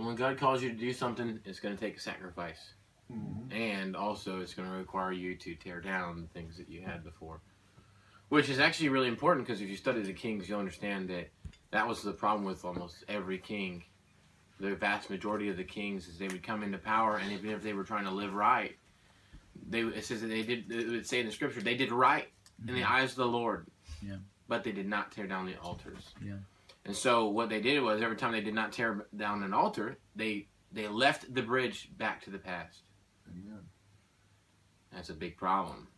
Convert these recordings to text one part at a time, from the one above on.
So when God calls you to do something, it's going to take a sacrifice. Mhm. And also, it's going to require you to tear down the things that you had before. Which is actually really important because if you study the kings, you'll understand that that was the problem with almost every king. The vast majority of the kings is they would come into power, and even if they were trying to live right, they it says that they did. It would say in the scripture they did right in the eyes of the Lord. Yeah. But they did not tear down the altars. Yeah. And so what they did was every time they did not tear down an altar, they they left the bridge back to the past. Amen. That's a big problem.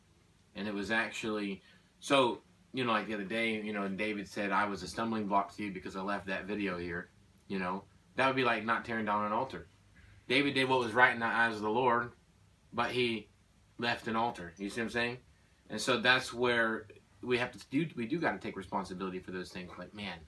And it was actually so, you know, like the other day, you know, and David said I was a stumbling block to you because I left that video here. You know, that would be like not tearing down an altar. David did what was right in the eyes of the Lord, but he left an altar. You see what I'm saying? And so that's where we have to do. We do got to take responsibility for those things. Like, man,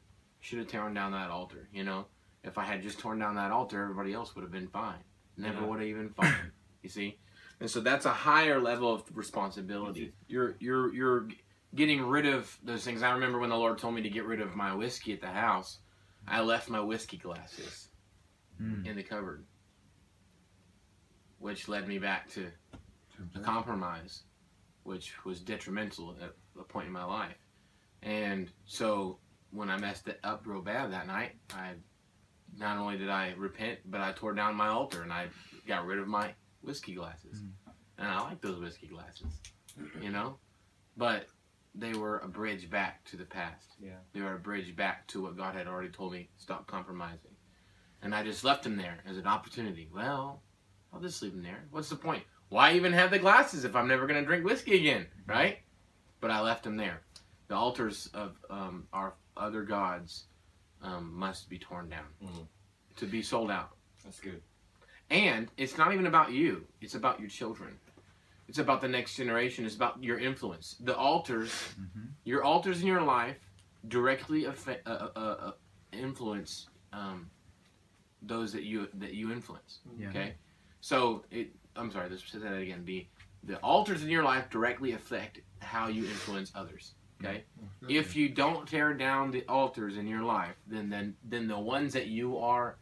should have torn down that altar. You know, if I had just torn down that altar, everybody else would have been fine. Never Yeah. would have even fought. you see? And so that's a higher level of responsibility. You're you're you're getting rid of those things. I remember when the Lord told me to get rid of my whiskey at the house. I left my whiskey glasses Mm. in the cupboard, which led me back to a compromise, which was detrimental at a point in my life. And so when I messed it up real bad that night, I not only did I repent, but I tore down my altar and I got rid of my whiskey glasses. And I like those whiskey glasses, you know? But they were a bridge back to the past. Yeah. They were a bridge back to what God had already told me stop compromising. And I just left them there as an opportunity. Well, I'll just leave them there. What's the point? Why even have the glasses if I'm never going to drink whiskey again, right? But I left them there. The altars of um, our other gods um, must be torn down Mhm. to be sold out. That's good. And it's not even about you, it's about your children. It's about the next generation, it's about your influence. The altars, Mhm. your altars in your life directly affect, uh, uh, uh, influence um, those that you that you influence. Yeah. Okay, so it. I'm sorry. Let's say that again. The the altars in your life directly affect how you influence others. Okay, if you don't tear down the altars in your life, then then then the ones that you are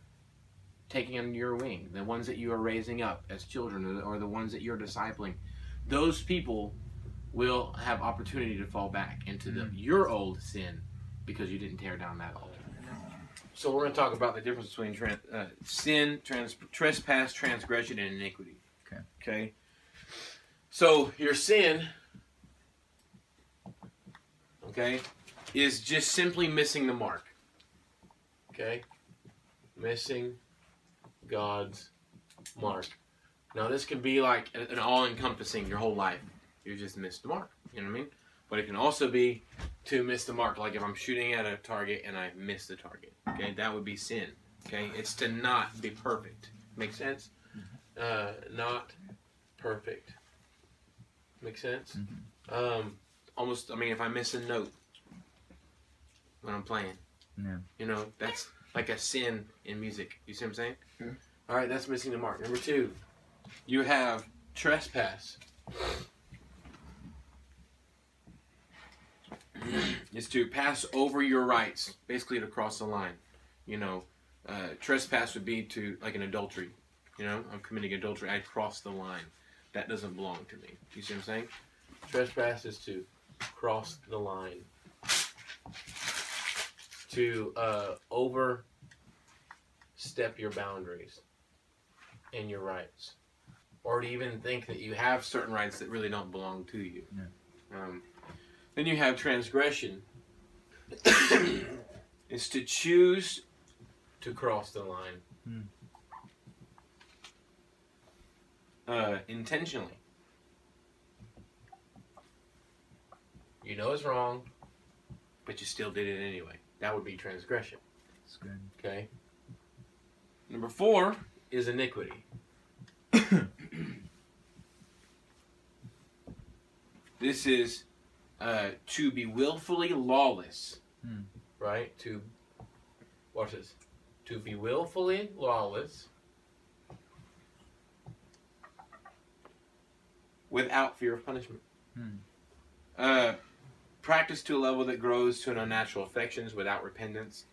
taking under your wing, the ones that you are raising up as children, or the, ones that you're discipling, those people will have opportunity to fall back into the your old sin because you didn't tear down that altar. So we're going to talk about the difference between uh, sin, trans- trespass, transgression, and iniquity. Okay. Okay. So your sin, okay, is just simply missing the mark. Okay. Missing God's mark. Now this can be like an an all-encompassing your whole life. You just missed the mark. You know what I mean? But it can also be to miss the mark. Like if I'm shooting at a target and I miss the target. Okay, that would be sin. Okay, it's to not be perfect. Make sense? Uh, not perfect. Make sense? Um, almost. I mean, if I miss a note when I'm playing, Yeah. you know, that's like a sin in music. You see what I'm saying? Yeah. All right, that's missing the mark. Number two, you have trespass. is to pass over your rights, basically to cross the line. You know, uh, trespass would be to like an adultery. You know, I'm committing adultery. I crossed the line. That doesn't belong to me. You see what I'm saying? Trespass is to cross the line. To uh, overstep your boundaries and your rights, or to even think that you have certain rights that really don't belong to you. Um, then you have transgression. is to choose to cross the line Hmm. uh, intentionally. You know it's wrong, but you still did it anyway. That would be transgression. That's good. Okay. Number four is iniquity. this is uh, to be willfully lawless. Hmm. Right? To watch this. To be willfully lawless without fear of punishment. Hmm. Uh, practice to a level that grows to an unnatural affections without repentance.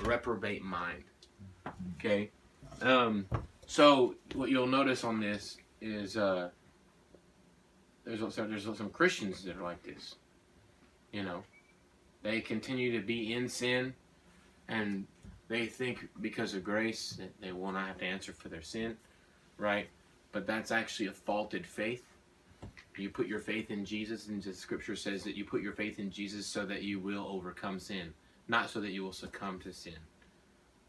A reprobate mind. Okay? Um, so what you'll notice on this is uh, there's also, there's some Christians that are like this. You know, they continue to be in sin, and they think because of grace that they will not have to answer for their sin, right? But that's actually a faulted faith. You put your faith in Jesus, and the Scripture says that you put your faith in Jesus so that you will overcome sin, not so that you will succumb to sin.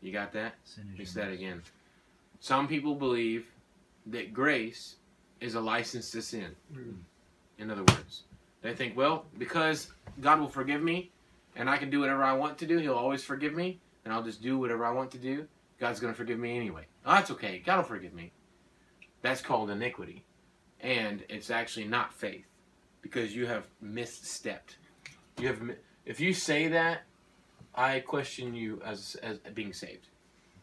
You got that? Sin is Let me your say that again. Some people believe that grace is a license to sin. Mm. In other words, they think, well, because God will forgive me and I can do whatever I want to do, He'll always forgive me, and I'll just do whatever I want to do, God's going to forgive me anyway. Oh, that's okay. God will forgive me. That's called iniquity. And it's actually not faith because you have misstepped. You have, if you say that, I question you as, as being saved.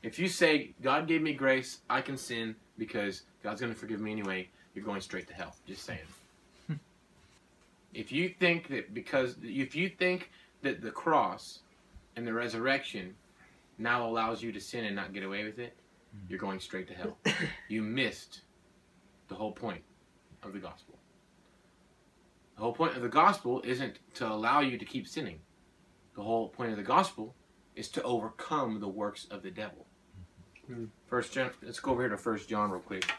If you say, God gave me grace, I can sin because God's going to forgive me anyway, you're going straight to hell. Just saying. if you think that because, if you think that the cross and the resurrection now allows you to sin and not get away with it, hmm. you're going straight to hell. you missed the whole point of the gospel. The whole point of the gospel isn't to allow you to keep sinning. The whole point of the gospel is to overcome the works of the devil. Hmm. First John, let's go over here to First John real quick.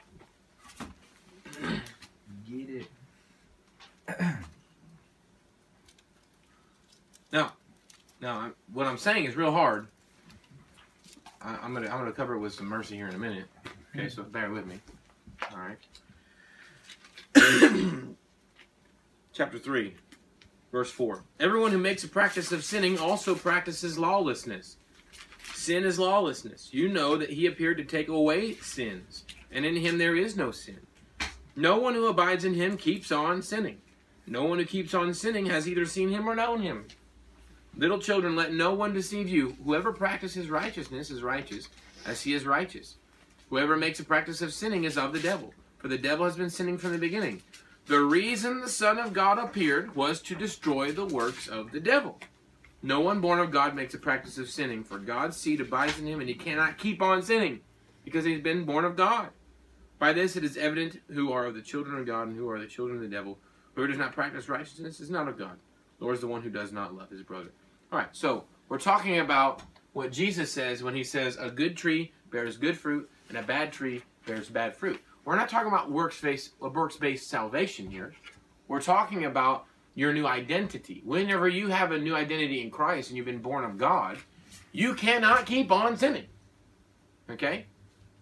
Get it. Now, I'm, what I'm saying is real hard. I, I'm gonna I'm gonna cover it with some mercy here in a minute. Okay, so bear with me. All right. Chapter three, verse four. Everyone who makes a practice of sinning also practices lawlessness. Sin is lawlessness. You know that he appeared to take away sins, and in him there is no sin. No one who abides in him keeps on sinning. No one who keeps on sinning has either seen him or known him. Little children, let no one deceive you. Whoever practices righteousness is righteous, as he is righteous. Whoever makes a practice of sinning is of the devil, for the devil has been sinning from the beginning. The reason the Son of God appeared was to destroy the works of the devil. No one born of God makes a practice of sinning, for God's seed abides in him, and he cannot keep on sinning, because he's been born of God. By this it is evident who are of the children of God and who are the children of the devil. Whoever does not practice righteousness is not of God, nor is the one who does not love his brother. All right, so we're talking about what Jesus says when he says a good tree bears good fruit and a bad tree bears bad fruit. We're not talking about works-based salvation here. We're talking about your new identity. Whenever you have a new identity in Christ and you've been born of God, you cannot keep on sinning. Okay?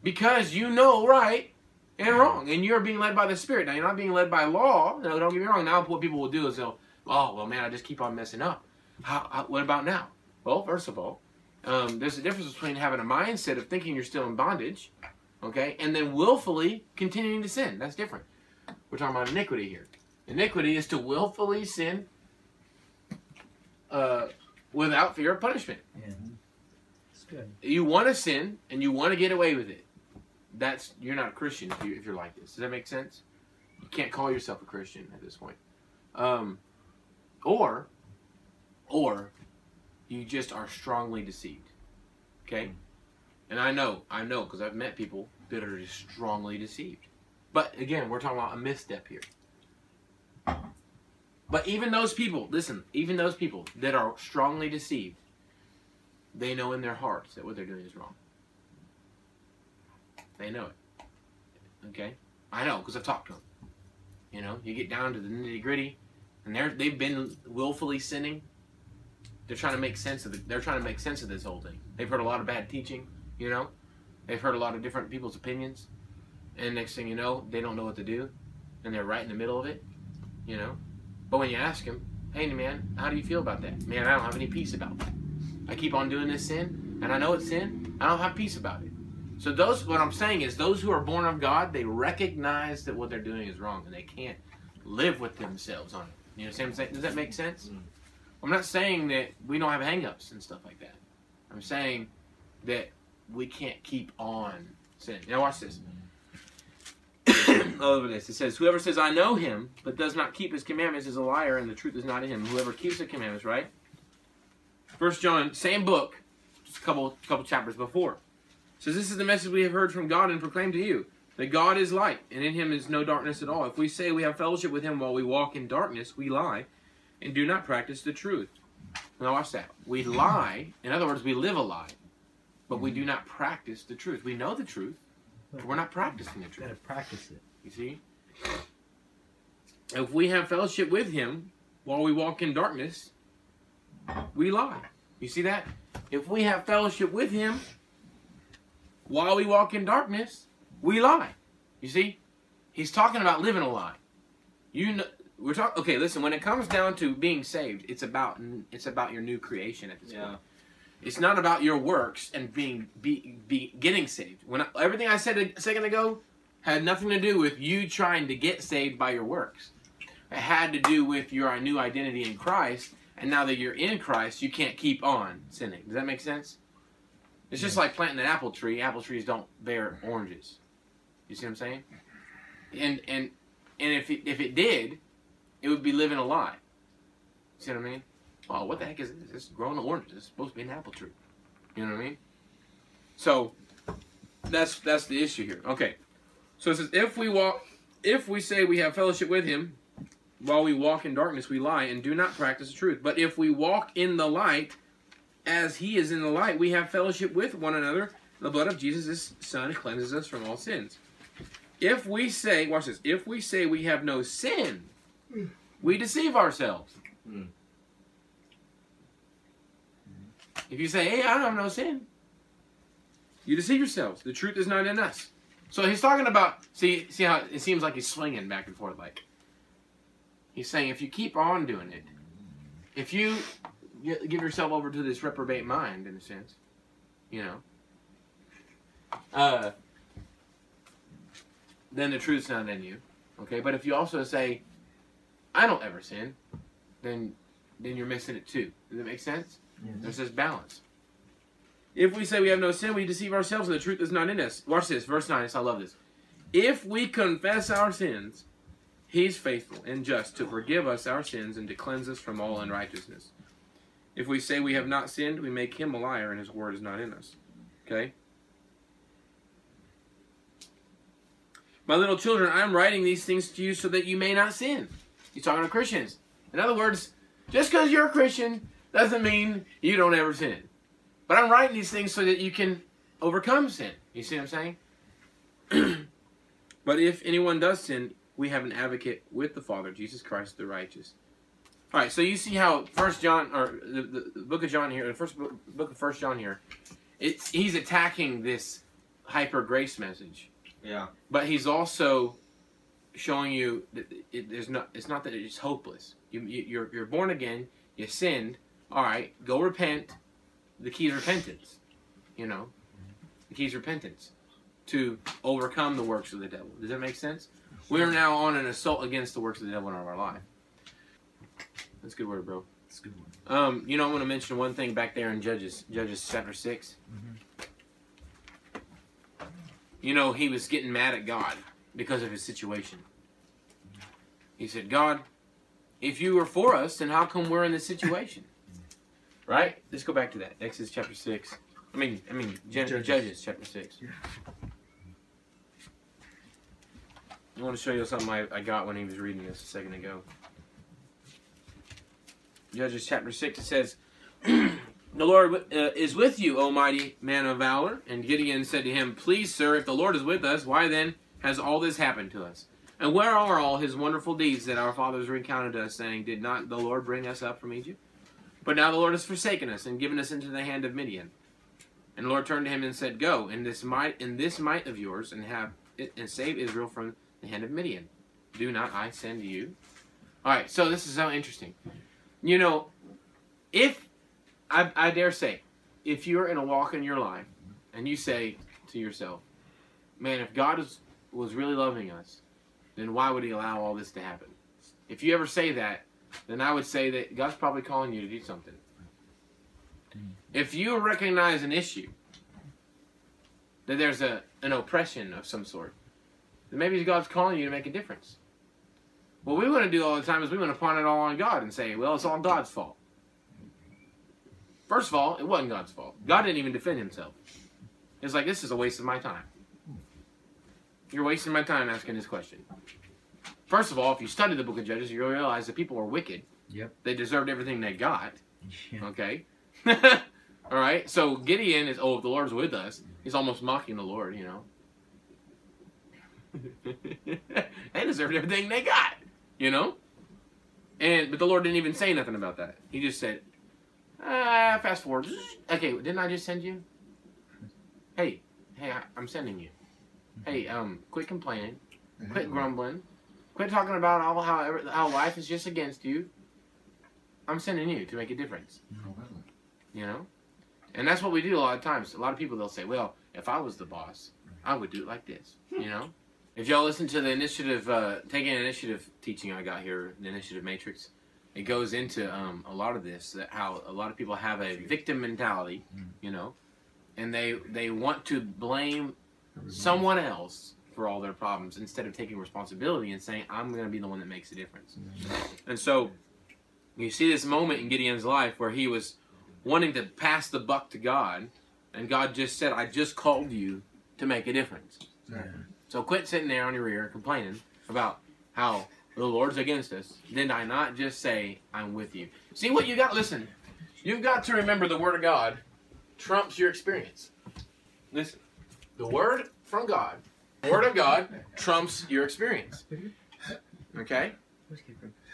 Because you know right and wrong, and you're being led by the Spirit. Now, you're not being led by law. Don't get me wrong. Now, what people will do is they'll, oh, well, man, I just keep on messing up. How, how, what about now? Well, first of all, um, there's a difference between having a mindset of thinking you're still in bondage, okay, and then willfully continuing to sin. That's different. We're talking about iniquity here. Iniquity is to willfully sin uh, without fear of punishment. Yeah. It's good. You want to sin and you want to get away with it. That's you're not a Christian if, you, if you're like this. Does that make sense? You can't call yourself a Christian at this point. Um, or, or you just are strongly deceived. Okay, and I know, I know, because I've met people that are just strongly deceived. But again, we're talking about a misstep here. But even those people, listen, even those people that are strongly deceived, they know in their hearts that what they're doing is wrong. They know it. Okay? I know because I've talked to them. You know, you get down to the nitty gritty, and they're they've been willfully sinning. They're trying to make sense of it. They're trying to make sense of this whole thing. They've heard a lot of bad teaching. You know, they've heard a lot of different people's opinions, and next thing you know, they don't know what to do, and they're right in the middle of it. You know, but when you ask them, "Hey, man, how do you feel about that?" Man, I don't have any peace about that. I keep on doing this sin, and I know it's sin. I don't have peace about it. So those, what I'm saying is, those who are born of God, they recognize that what they're doing is wrong, and they can't live with themselves on it. You know what I'm saying? Does that make sense? Mm. I'm not saying that we don't have hangups and stuff like that. I'm saying that we can't keep on sinning. Now watch this. Over this. It says, Whoever says, I know him, but does not keep his commandments is a liar, and the truth is not in him. Whoever keeps the commandments, right? First John, same book, just a couple couple chapters before. says, This is the message we have heard from God and proclaimed to you that God is light, and in him is no darkness at all. If we say we have fellowship with him while we walk in darkness, we lie and do not practice the truth. Now, watch that. We lie, in other words, we live a lie, but we do not practice the truth. We know the truth, but we're not practicing the truth. Gotta practice it. You see? If we have fellowship with him while we walk in darkness, we lie. You see that? If we have fellowship with him while we walk in darkness, we lie. You see? He's talking about living a lie. You know, we're talking okay, listen, when it comes down to being saved, it's about it's about your new creation at this Yeah. point. It's not about your works and being be, be getting saved. When I, everything I said a second ago had nothing to do with you trying to get saved by your works. It had to do with your new identity in Christ, and now that you're in Christ, you can't keep on sinning. Does that make sense? It's just like planting an apple tree. Apple trees don't bear oranges. You see what I'm saying? And and and if it, if it did, it would be living a lie. See what I mean? Well, what the heck is this? It's growing oranges. It's supposed to be an apple tree. You know what I mean? So that's that's the issue here. Okay. So it says if we walk if we say we have fellowship with him while we walk in darkness we lie and do not practice the truth. But if we walk in the light as he is in the light, we have fellowship with one another. The blood of Jesus son cleanses us from all sins. If we say, watch this, if we say we have no sin, we deceive ourselves. Hmm. If you say, hey, I don't have no sin, you deceive yourselves. The truth is not in us. So he's talking about, see, see how it seems like he's swinging back and forth. Like he's saying, if you keep on doing it, if you give yourself over to this reprobate mind, in a sense, you know, uh, then the truth's not in you. Okay, but if you also say, I don't ever sin, then then you're missing it too. Does that make sense? There's this balance. If we say we have no sin, we deceive ourselves and the truth is not in us. Watch this, verse 9. I love this. If we confess our sins, he's faithful and just to forgive us our sins and to cleanse us from all unrighteousness. If we say we have not sinned, we make him a liar and his word is not in us. Okay? My little children, I am writing these things to you so that you may not sin. He's talking to Christians. In other words, just because you're a Christian doesn't mean you don't ever sin. But I'm writing these things so that you can overcome sin. You see what I'm saying? but if anyone does sin, we have an advocate with the Father, Jesus Christ the righteous. All right, so you see how First John or the, the, book of John here, the first book, book of First John here, it's he's attacking this hyper grace message Yeah. but he's also showing you that it, there's not. It's not that it's hopeless. You, you you're you're born again. You sinned. All right, go repent. The key is repentance. You know, the key is repentance to overcome the works of the devil. Does that make sense? We are now on an assault against the works of the devil in our life. That's a good word, bro. That's a good one. Um, you know, I want to mention one thing back there in Judges, Judges chapter 6 You know, he was getting mad at God because of his situation. He said, "God, if you were for us, then how come we're in this situation?" Right? Let's go back to that. Exodus chapter six. I mean, I mean, Gen- Judges. Judges. chapter six. I want to show you something I, I got when he was reading this a second ago. Judges chapter 6, it says, The Lord uh, is with you, O mighty man of valor. And Gideon said to him, Please, sir, if the Lord is with us, why then has all this happened to us? And where are all his wonderful deeds that our fathers recounted to us, saying, Did not the Lord bring us up from Egypt? But now the Lord has forsaken us and given us into the hand of Midian. And the Lord turned to him and said, Go in this might in this might of yours and have and save Israel from the hand of Midian. Do not I send you? All right, so this is so interesting. You know, if I, I dare say, if you're in a walk in your life and you say to yourself, "Man, if God was really loving us, then why would He allow all this to happen?" If you ever say that, then I would say that God's probably calling you to do something. If you recognize an issue, that there's a an oppression of some sort, then maybe God's calling you to make a difference. What we want to do all the time is we want to pawn it all on God and say, well, it's all God's fault. First of all, it wasn't God's fault. God didn't even defend himself. It's like this is a waste of my time. You're wasting my time asking this question. First of all, if you study the book of Judges, you'll realize that people were wicked. Yep. They deserved everything they got. Yeah. Okay. all right. So Gideon is, oh, if the Lord's with us. He's almost mocking the Lord, you know. they deserved everything they got, you know. And but the Lord didn't even say nothing about that. He just said, ah, fast forward. Okay, didn't I just send you? Hey, hey, I, I'm sending you. Hey, um, quit complaining, quit grumbling, quit talking about all how how life is just against you. I'm sending you to make a difference. You know? And that's what we do a lot of times. A lot of people they'll say well if i was the boss i would do it like this you know? If y'all listen to the initiative uh, taking initiative teaching i got here the initiative matrix it goes into um, a lot of this that how a lot of people have a victim mentality you know? And they they want to blame someone else for all their problems instead of taking responsibility and saying i'm going to be the one that makes a difference mm-hmm. and so you see this moment in Gideon's life where he was wanting to pass the buck to God, and God just said, I just called you to make a difference. Exactly. So quit sitting there on your ear complaining about how the Lord's against us. Did I not just say, I'm with you? See what you got? Listen, you've got to remember the Word of God trumps your experience. Listen, the Word from God, Word of God trumps your experience. Okay?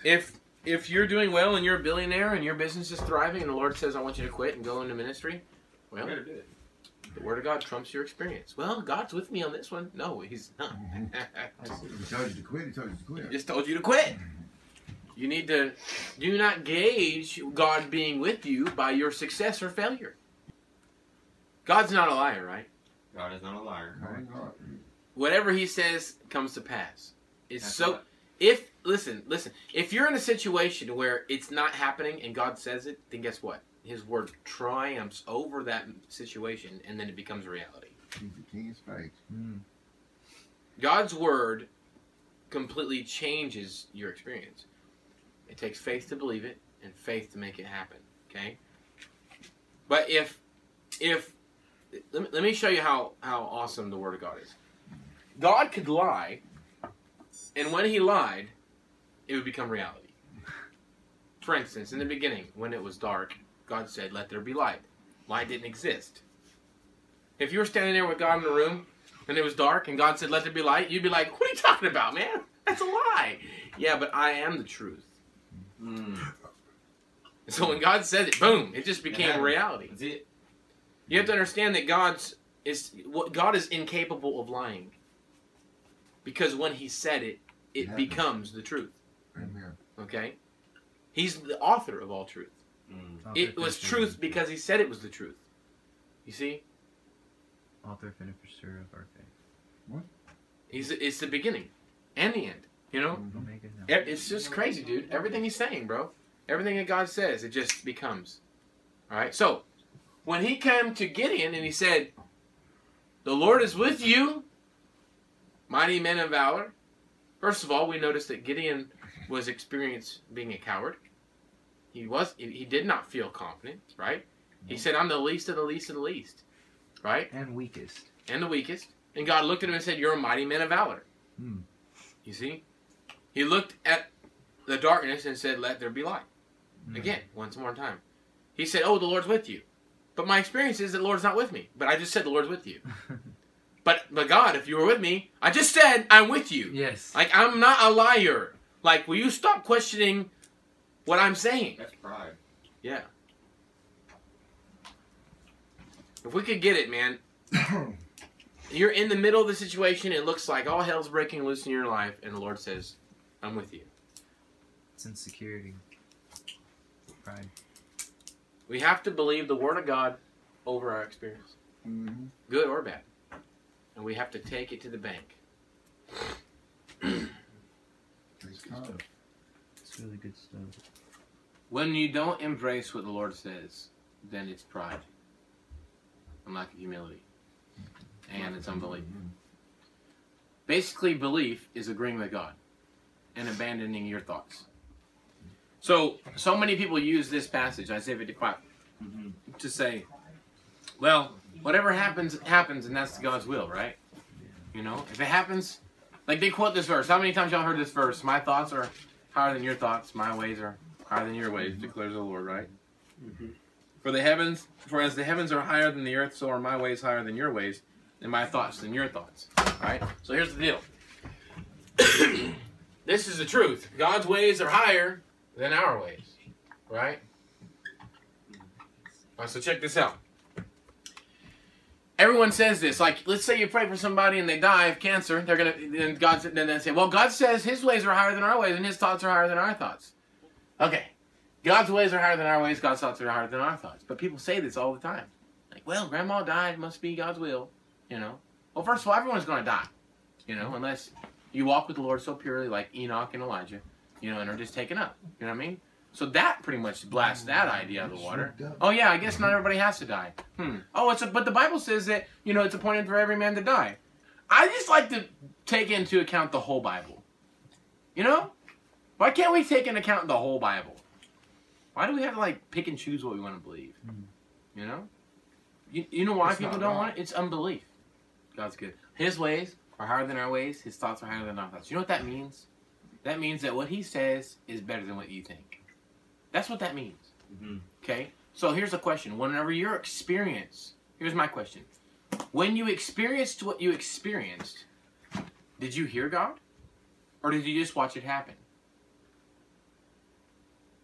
if if you're doing well and you're a billionaire and your business is thriving and the Lord says I want you to quit and go into ministry, well, Better do it. the Word of God trumps your experience. Well, God's with me on this one. No, He's not. He told you to quit. He told you to He quit. just told you to quit. You need to do not gauge God being with you by your success or failure. God's not a liar, right? God is not a liar. No, he's not. Whatever He says comes to pass. It's That's so. right. If listen, listen. If you're in a situation where it's not happening and God says it, then guess what? His word triumphs over that situation, and then it becomes reality. He's the king of spades. Mm. God's word completely changes your experience. It takes faith to believe it and faith to make it happen. Okay. But if if let me, let me show you how how awesome the word of God is. God could lie, and when He lied, it would become reality. For instance, in the beginning, when it was dark, God said, "Let there be light." Light didn't exist. If you were standing there with God in the room and it was dark and God said, "Let there be light," you'd be like, "What are you talking about, man? That's a lie." Yeah, but I am the truth. Mm. So when God said it, boom, it just became happened. reality. You have to understand that God's is what God is incapable of lying. Because when He said it, it Yeah. becomes the truth. Amen. Okay, He's the author of all truth. Mm. It was truth because He said it was the truth. You see, author finisher of our faith. What? He's it's the beginning and the end. You know, Mhm. Omega. now. E- It's just crazy, dude. Everything he's saying, bro. Everything that God says, it just becomes. All right. So, when he came to Gideon and he said, "The Lord is with you, mighty men of valor." First of all, we notice that Gideon was experienced being a coward. He was. He did not feel confident, right? He said, "I'm the least of the least of the least," right? And weakest. and the weakest. And God looked at him and said, You're a mighty man of valor. Hmm. You see? He looked at the darkness and said, Let there be light. Hmm. Again, once more time. He said, Oh, the Lord's with you. But my experience is that the Lord's not with me. But I just said the Lord's with you. But but God, if you were with me, I just said I'm with you. yes. Like I'm not a liar. Like, will you stop questioning what I'm saying? That's pride. Yeah. If we could get it, man, you're in the middle of the situation. It looks like all hell's breaking loose in your life, and the Lord says, "I'm with you." It's insecurity. Pride. We have to believe the Word of God over our experience, Mhm. good or bad, and we have to take it to the bank. It's really good stuff. When you don't embrace what the Lord says, then it's pride, and lack of humility, and it's unbelief. Mhm. Basically, belief is agreeing with God and abandoning your thoughts. So, so many people use this passage, Isaiah 55, Mm-hmm. to say, well, whatever happens, happens, and that's God's will, right? You know, if it happens, like they quote this verse. How many times y'all heard this verse? My thoughts are higher than your thoughts. My ways are higher than your ways, mm-hmm. declares the Lord, right? Mm-hmm. For the heavens, for as the heavens are higher than the earth, so are my ways higher than your ways, and my thoughts than your thoughts. Right? So here's the deal. this is the truth. God's ways are higher than our ways. Right? All right, so check this out. Everyone says this. Like, let's say you pray for somebody and they die of cancer. They're gonna then God then they say, well, God says His ways are higher than our ways, and His thoughts are higher than our thoughts. Okay, God's ways are higher than our ways. God's thoughts are higher than our thoughts. But people say this all the time. Like, well, Grandma died. Must be God's will. You know. Well, first of all, everyone's to die. You know, unless you walk with the Lord so purely, like Enoch and Elijah. You know, and are just taken up. You know what I mean? So that pretty much blasts that idea out of the water. Oh yeah, I guess not everybody has to die. Hmm. Oh, it's a, but the Bible says that you know it's appointed for every man to die. I just like to take into account the whole Bible. You know, why can't we take into account the whole Bible? Why do we have to like pick and choose what we want to believe? You know, you, you know why It's people don't want it? It's unbelief. God's good. His ways are higher than our ways. His thoughts are higher than our thoughts. You know what that means? That means that what he says is better than what you think. That's what that means. Mhm. Okay? So here's a question. Whenever your experience, here's my question. When you experienced what you experienced, did you hear God? Or did you just watch it happen?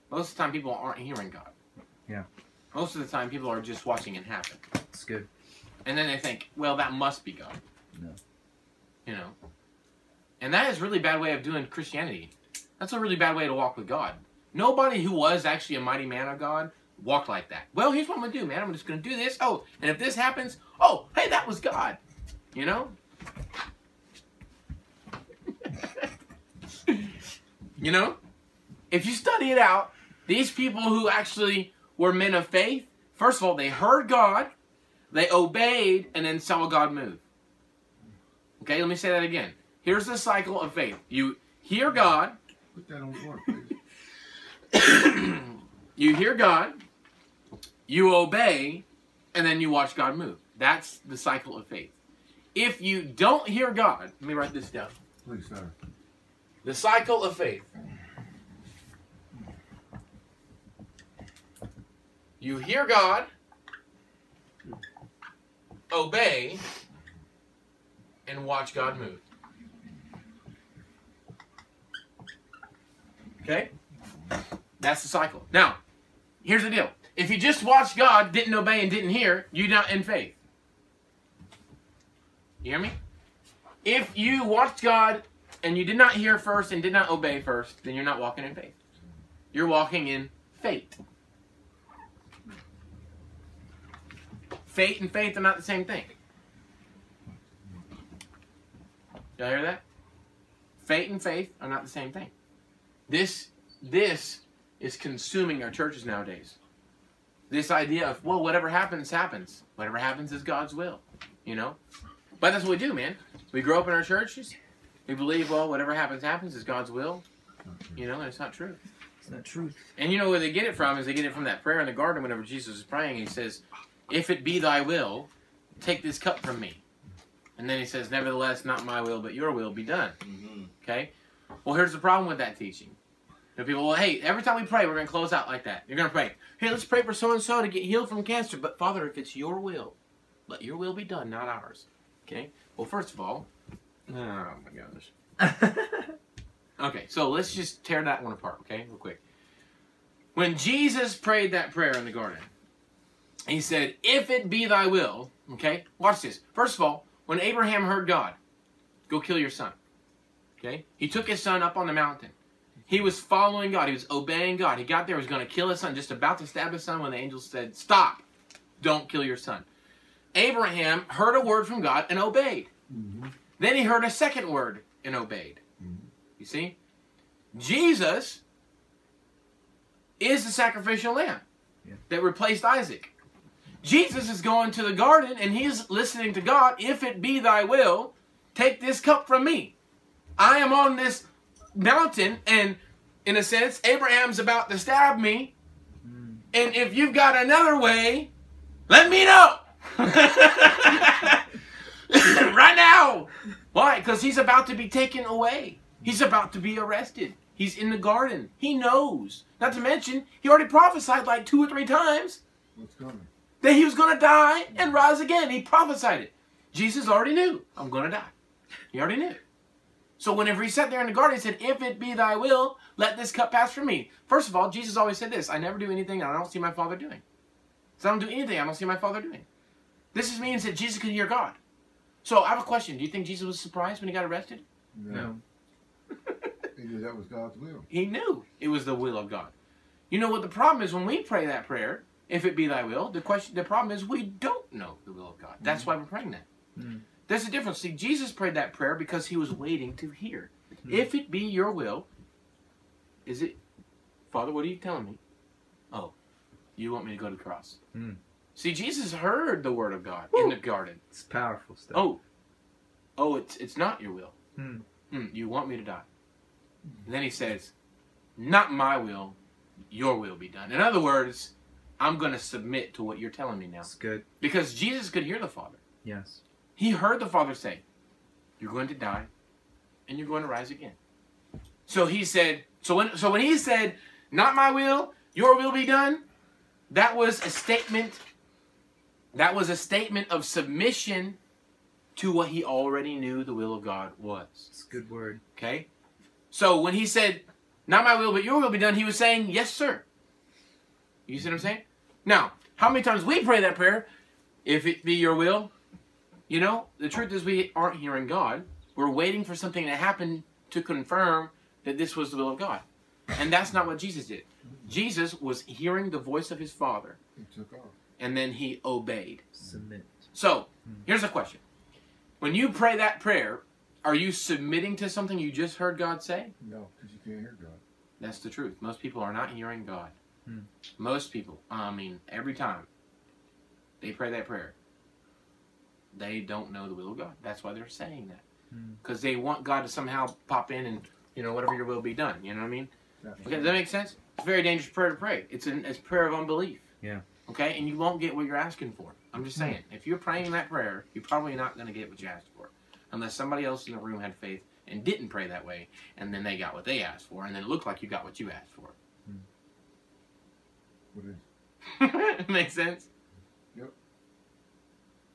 Most of the time, people aren't hearing God. Yeah. Most of the time, people are just watching it happen. It's good. And then they think, well, that must be God. No. You know? And that is a really bad way of doing Christianity. That's a really bad way to walk with God. Nobody who was actually a mighty man of God walked like that. Well, here's what I'm to do, man. I'm just to do this. Oh, and if this happens, oh, hey, that was God. You know? you know? If you study it out, these people who actually were men of faith, first of all, they heard God, they obeyed, and then saw God move. Okay, let me say that again. Here's the cycle of faith. You hear God, Put that on board. you hear God, you obey, and then you watch God move. That's the cycle of faith. If you don't hear God, let me write this down. Please, sir. The cycle of faith. You hear God, obey, and watch God move. Okay? That's the cycle. Now, here's the deal. If you just watched God, didn't obey, and didn't hear, you're not in faith. You hear me? If you watched God and you did not hear first and did not obey first, then you're not walking in faith. You're walking in fate. Fate and faith are not the same thing. Y'all hear that? Fate and faith are not the same thing. This this is consuming our churches nowadays. This idea of well, whatever happens, happens. Whatever happens is God's will. You know? But that's what we do, man. We grow up in our churches. We believe, well, whatever happens, happens is God's will. You know, and it's not true. It's not truth. And you know where they get it from is they get it from that prayer in the garden whenever Jesus is praying. He says, If it be thy will, take this cup from me. And then he says, Nevertheless, not my will, but your will be done. Mhm. Okay? Well, here's the problem with that teaching. Know, people, well, hey, every time we pray, we're going to close out like that. You're going to pray, hey, let's pray for so and so to get healed from cancer. But Father, if it's your will, let your will be done, not ours. Okay? Well, first of all, oh my gosh. Okay, so let's just tear that one apart, okay, real quick. When Jesus prayed that prayer in the garden, he said, If it be thy will, okay, watch this. First of all, when Abraham heard God, go kill your son, okay, he took his son up on the mountain. He was following God, he was obeying God. He got there, he was going to kill his son, just about to stab his son when the angel said, Stop, don't kill your son. Abraham heard a word from God and obeyed. Mm-hmm. Then he heard a second word and obeyed. Mhm. You see? Jesus is the sacrificial lamb Yeah. that replaced Isaac. Jesus is going to the garden and he's listening to God. If it be thy will, take this cup from me. I am on this mountain, and in a sense, Abraham's about to stab me. Mm. And if you've got another way, let me know. right now. Why? Because he's about to be taken away. He's about to be arrested. He's in the garden. He knows. Not to mention, he already prophesied like two or three times that he was going to die and rise again. He prophesied it. Jesus already knew, I'm going to die. He already knew. So whenever he sat there in the garden, he said, If it be thy will, let this cup pass from me. First of all, Jesus always said this I never do anything and I don't see my Father doing. So I don't do anything I don't see my Father doing. This just means that Jesus could hear God. So I have a question. Do you think Jesus was surprised when he got arrested? No. He knew that was God's will. He knew it was the will of God. You know what the problem is when we pray that prayer, if it be thy will, the question the problem is we don't know the will of God. That's why we're praying that. Mm. There's a difference. See, Jesus prayed that prayer because he was waiting to hear. Mm. If it be your will, is it Father, what are you telling me? Oh, you want me to go to the cross. Mm. See, Jesus heard the word of God in the garden. It's powerful stuff. Oh, oh, it's it's not your will. Hmm. Hmm, you want me to die. And then he says, Not my will, your will be done. In other words, I'm going to submit to what you're telling me now. It's good. Because Jesus could hear the Father. Yes. He heard the Father say, You're going to die and you're going to rise again. So he said, so when so when he said, Not my will, your will be done, that was a statement. That was a statement of submission to what he already knew the will of God was. It's a good word. Okay? So when he said, Not my will, but your will be done, he was saying, Yes, sir. You see what I'm saying? Now, how many times we pray that prayer? If it be your will, you know, the truth is we aren't hearing God. We're waiting for something to happen to confirm that this was the will of God. And that's not what Jesus did. Jesus was hearing the voice of his Father, He took off. and then he obeyed. Submit. So, here's a question. When you pray that prayer, are you submitting to something you just heard God say? No, because you can't hear God. That's the truth. Most people are not hearing God. Hmm. Most people, I mean, every time they pray that prayer, they don't know the will of God. That's why they're saying that. Hmm. Because they want God to somehow pop in and, you know, whatever your will be done. You know what I mean? That's Okay, does that make sense? It's a very dangerous prayer to pray. It's an it's a prayer of unbelief. Yeah. Okay, and you won't get what you're asking for. I'm just saying, if you're praying that prayer, you're probably not going to get what you asked for, unless somebody else in the room had faith and didn't pray that way, and then they got what they asked for, and then it looked like you got what you asked for. what is. Makes sense.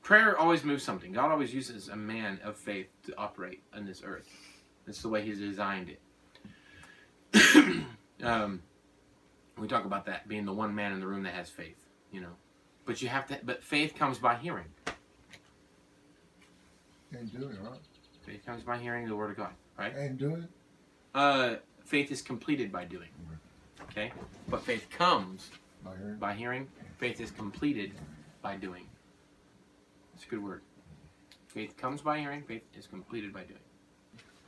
Prayer always moves something. God always uses a man of faith to operate on this earth. That's the way He's designed it. um, we talk about that being the one man in the room that has faith, you know. But you have to. But faith comes by hearing. And doing it, right? Faith comes by hearing the word of God, right? And doing it. Uh, faith is completed by doing. Okay, but faith comes By hearing. by hearing. Faith is completed by doing. It's a good word. Faith comes by hearing. Faith is completed by doing.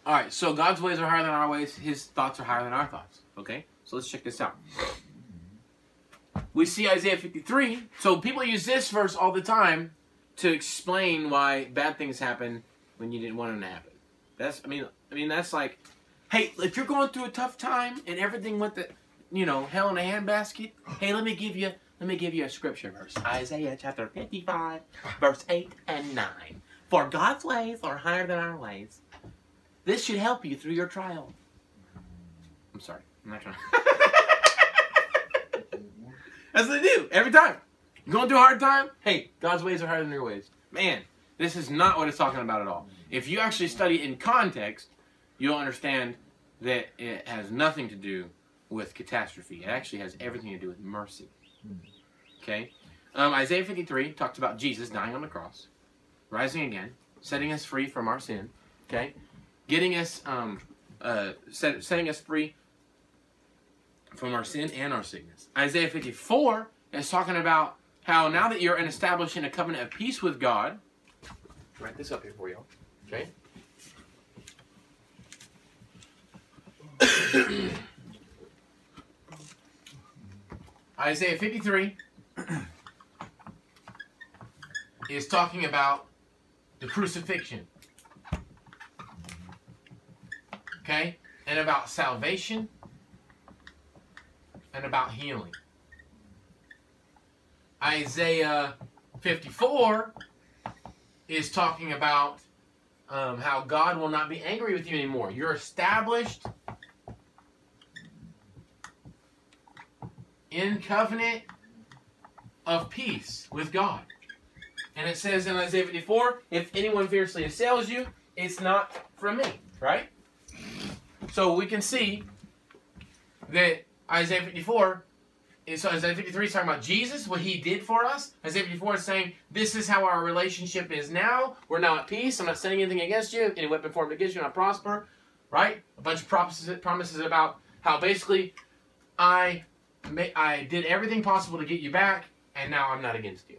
All right. So God's ways are higher than our ways. His thoughts are higher than our thoughts. Okay. So let's check this out. We see Isaiah 53. So people use this verse all the time to explain why bad things happen when you didn't want them to happen. That's I mean I mean that's like, hey, if you're going through a tough time and everything went the, you know, hell in a handbasket. Hey, let me give you let me give you a scripture verse. Isaiah chapter 55, verse 8 and 9. For God's ways are higher than our ways. This should help you through your trial. I'm sorry. I'm not trying. What they do every time. You going through a hard time? Hey, God's ways are higher than your ways. Man, this is not what it's talking about at all. If you actually study in context, you'll understand that it has nothing to do with catastrophe. It actually has everything to do with mercy. Okay? Um, Isaiah 53 talks about Jesus dying on the cross, rising again, setting us free from our sin. Okay? Getting us, um, uh, set, setting us free from our sin and our sickness. Isaiah 54 is talking about how now that you're in establishing a covenant of peace with God, write this up here for y'all, Okay? Isaiah 53 is talking about the crucifixion. Okay? And about salvation and about healing. Isaiah 54 is talking about um, how God will not be angry with you anymore. You're established in covenant of peace with God. And it says in Isaiah 54 if anyone fiercely assails you, it's not from me, right? So we can see that Isaiah 54 is so Isaiah 53 is talking about Jesus, what he did for us. Isaiah 54 is saying, This is how our relationship is now. We're now at peace. I'm not sending anything against you. Any weapon formed against you not prosper. Right? A bunch of promises, about how basically I I did everything possible to get you back, and now I'm not against you.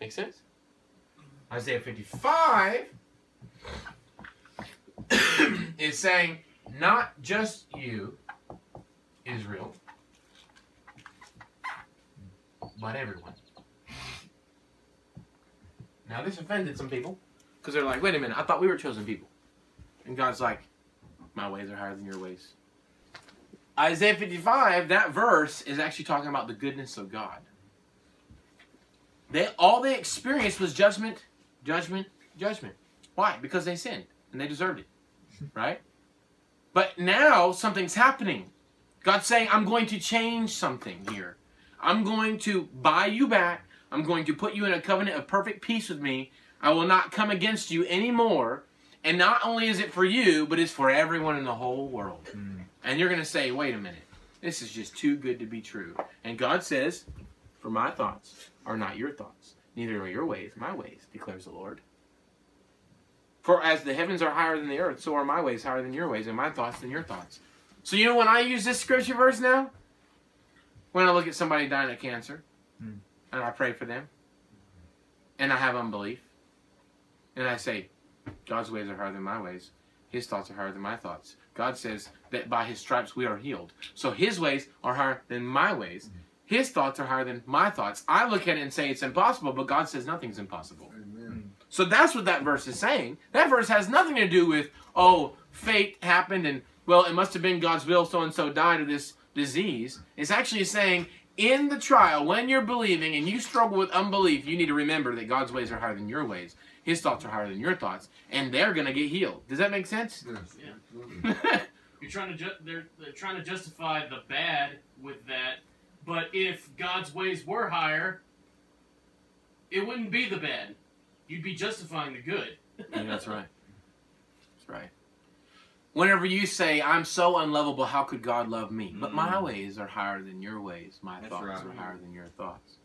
Make sense? Isaiah 55 is saying, not just you, Israel, but everyone. Now, this offended some people because they're like, wait a minute, I thought we were chosen people. And God's like, my ways are higher than your ways. Isaiah 55, that verse is actually talking about the goodness of God. They all they experienced was judgment, judgment, judgment. Why? Because they sinned and they deserved it. Right? But now something's happening. God's saying, I'm going to change something here. I'm going to buy you back. I'm going to put you in a covenant of perfect peace with me. I will not come against you anymore. And not only is it for you, but it's for everyone in the whole world. And you're going to say, wait a minute. This is just too good to be true. And God says, For my thoughts are not your thoughts, neither are your ways my ways, declares the Lord. For as the heavens are higher than the earth, so are my ways higher than your ways, and my thoughts than your thoughts. So you know when I use this scripture verse now? When I look at somebody dying of cancer, Hmm. and I pray for them, and I have unbelief, and I say, God's ways are higher than my ways. His thoughts are higher than my thoughts. God says that by his stripes we are healed. So his ways are higher than my ways. His thoughts are higher than my thoughts. I look at it and say it's impossible, but God says nothing's impossible. Amen. So that's what that verse is saying. That verse has nothing to do with, oh, fate happened and, well, it must have been God's will so and so died of this disease. It's actually saying, in the trial, when you're believing and you struggle with unbelief, you need to remember that God's ways are higher than your ways. His thoughts are higher than your thoughts, and they're going to get healed. Does that make sense? Yes. Yeah. You're trying to ju- they're they're trying to justify the bad with that, but if God's ways were higher, it wouldn't be the bad. You'd be justifying the good. Yeah, that's right. That's right. Whenever you say, I'm so unlovable, how could God love me? But my Mm. ways are higher than your ways. My That's thoughts right. are higher than your thoughts.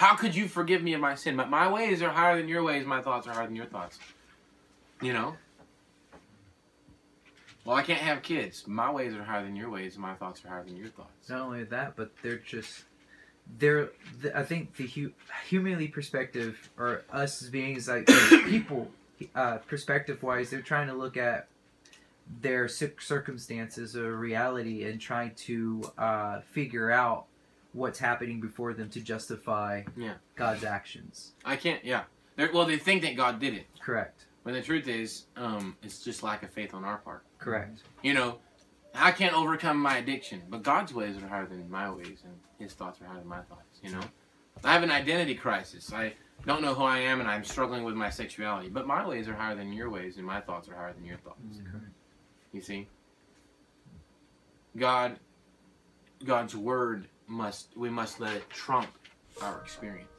How could you forgive me of my sin? But my ways are higher than your ways. My thoughts are higher than your thoughts. You know? Well, I can't have kids. My ways are higher than your ways. My thoughts are higher than your thoughts. Not only that, but they're just they're. The, I think the hu- humanly perspective, or us as beings like people, uh, perspective wise, they're trying to look at their circumstances or reality and trying to uh, figure out what's happening before them to justify Yeah. God's actions. I can't, yeah. They're, well, they think that God did it. Correct. When the truth is, um, it's just lack of faith on our part. Correct. You know, I can't overcome my addiction, but God's ways are higher than my ways, and His thoughts are higher than my thoughts. You know, I have an identity crisis. I don't know who I am, and I'm struggling with my sexuality. But my ways are higher than your ways, and my thoughts are higher than your thoughts. You see, God, God's word must we must let it trump our experience.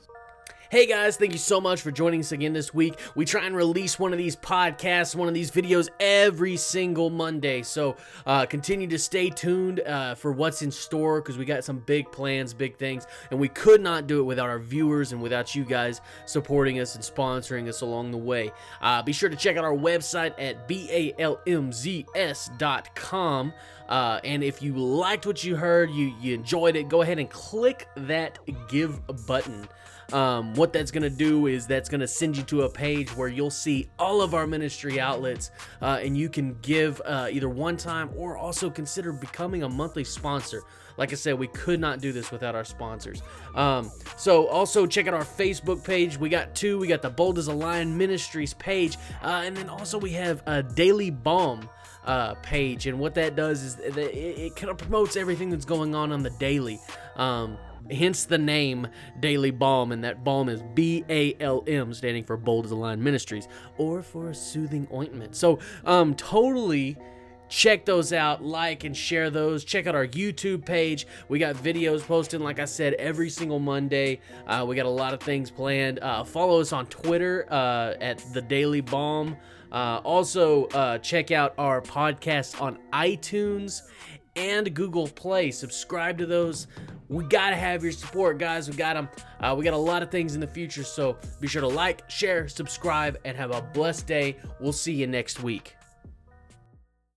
Hey guys, thank you so much for joining us again this week. We try and release one of these podcasts, one of these videos every single Monday. So uh, continue to stay tuned uh, for what's in store because we got some big plans, big things, and we could not do it without our viewers and without you guys supporting us and sponsoring us along the way. Uh, be sure to check out our website at balmzs.com. Uh, and if you liked what you heard, you, you enjoyed it, go ahead and click that give button. Um, what that's going to do is that's going to send you to a page where you'll see all of our ministry outlets uh, and you can give uh, either one time or also consider becoming a monthly sponsor. Like I said, we could not do this without our sponsors. Um, so also check out our Facebook page. We got two. We got the Bold as a Lion Ministries page, uh, and then also we have a Daily Balm uh, page. And what that does is that it, it kind of promotes everything that's going on on the daily. Um, hence the name Daily Balm, and that balm is B A L M, standing for Bold as a Lion Ministries, or for a soothing ointment. So, um, totally check those out like and share those. Check out our youtube page. We got videos posted like i said every single monday. Uh, we got a lot of things planned. Uh, follow us on twitter uh, at the daily balm. Uh, also uh, check out our podcast on itunes and google play. Subscribe to those. We gotta have your support guys. We got them uh, we got a lot of things in the future so be sure to like share subscribe and have a blessed day. We'll see you next week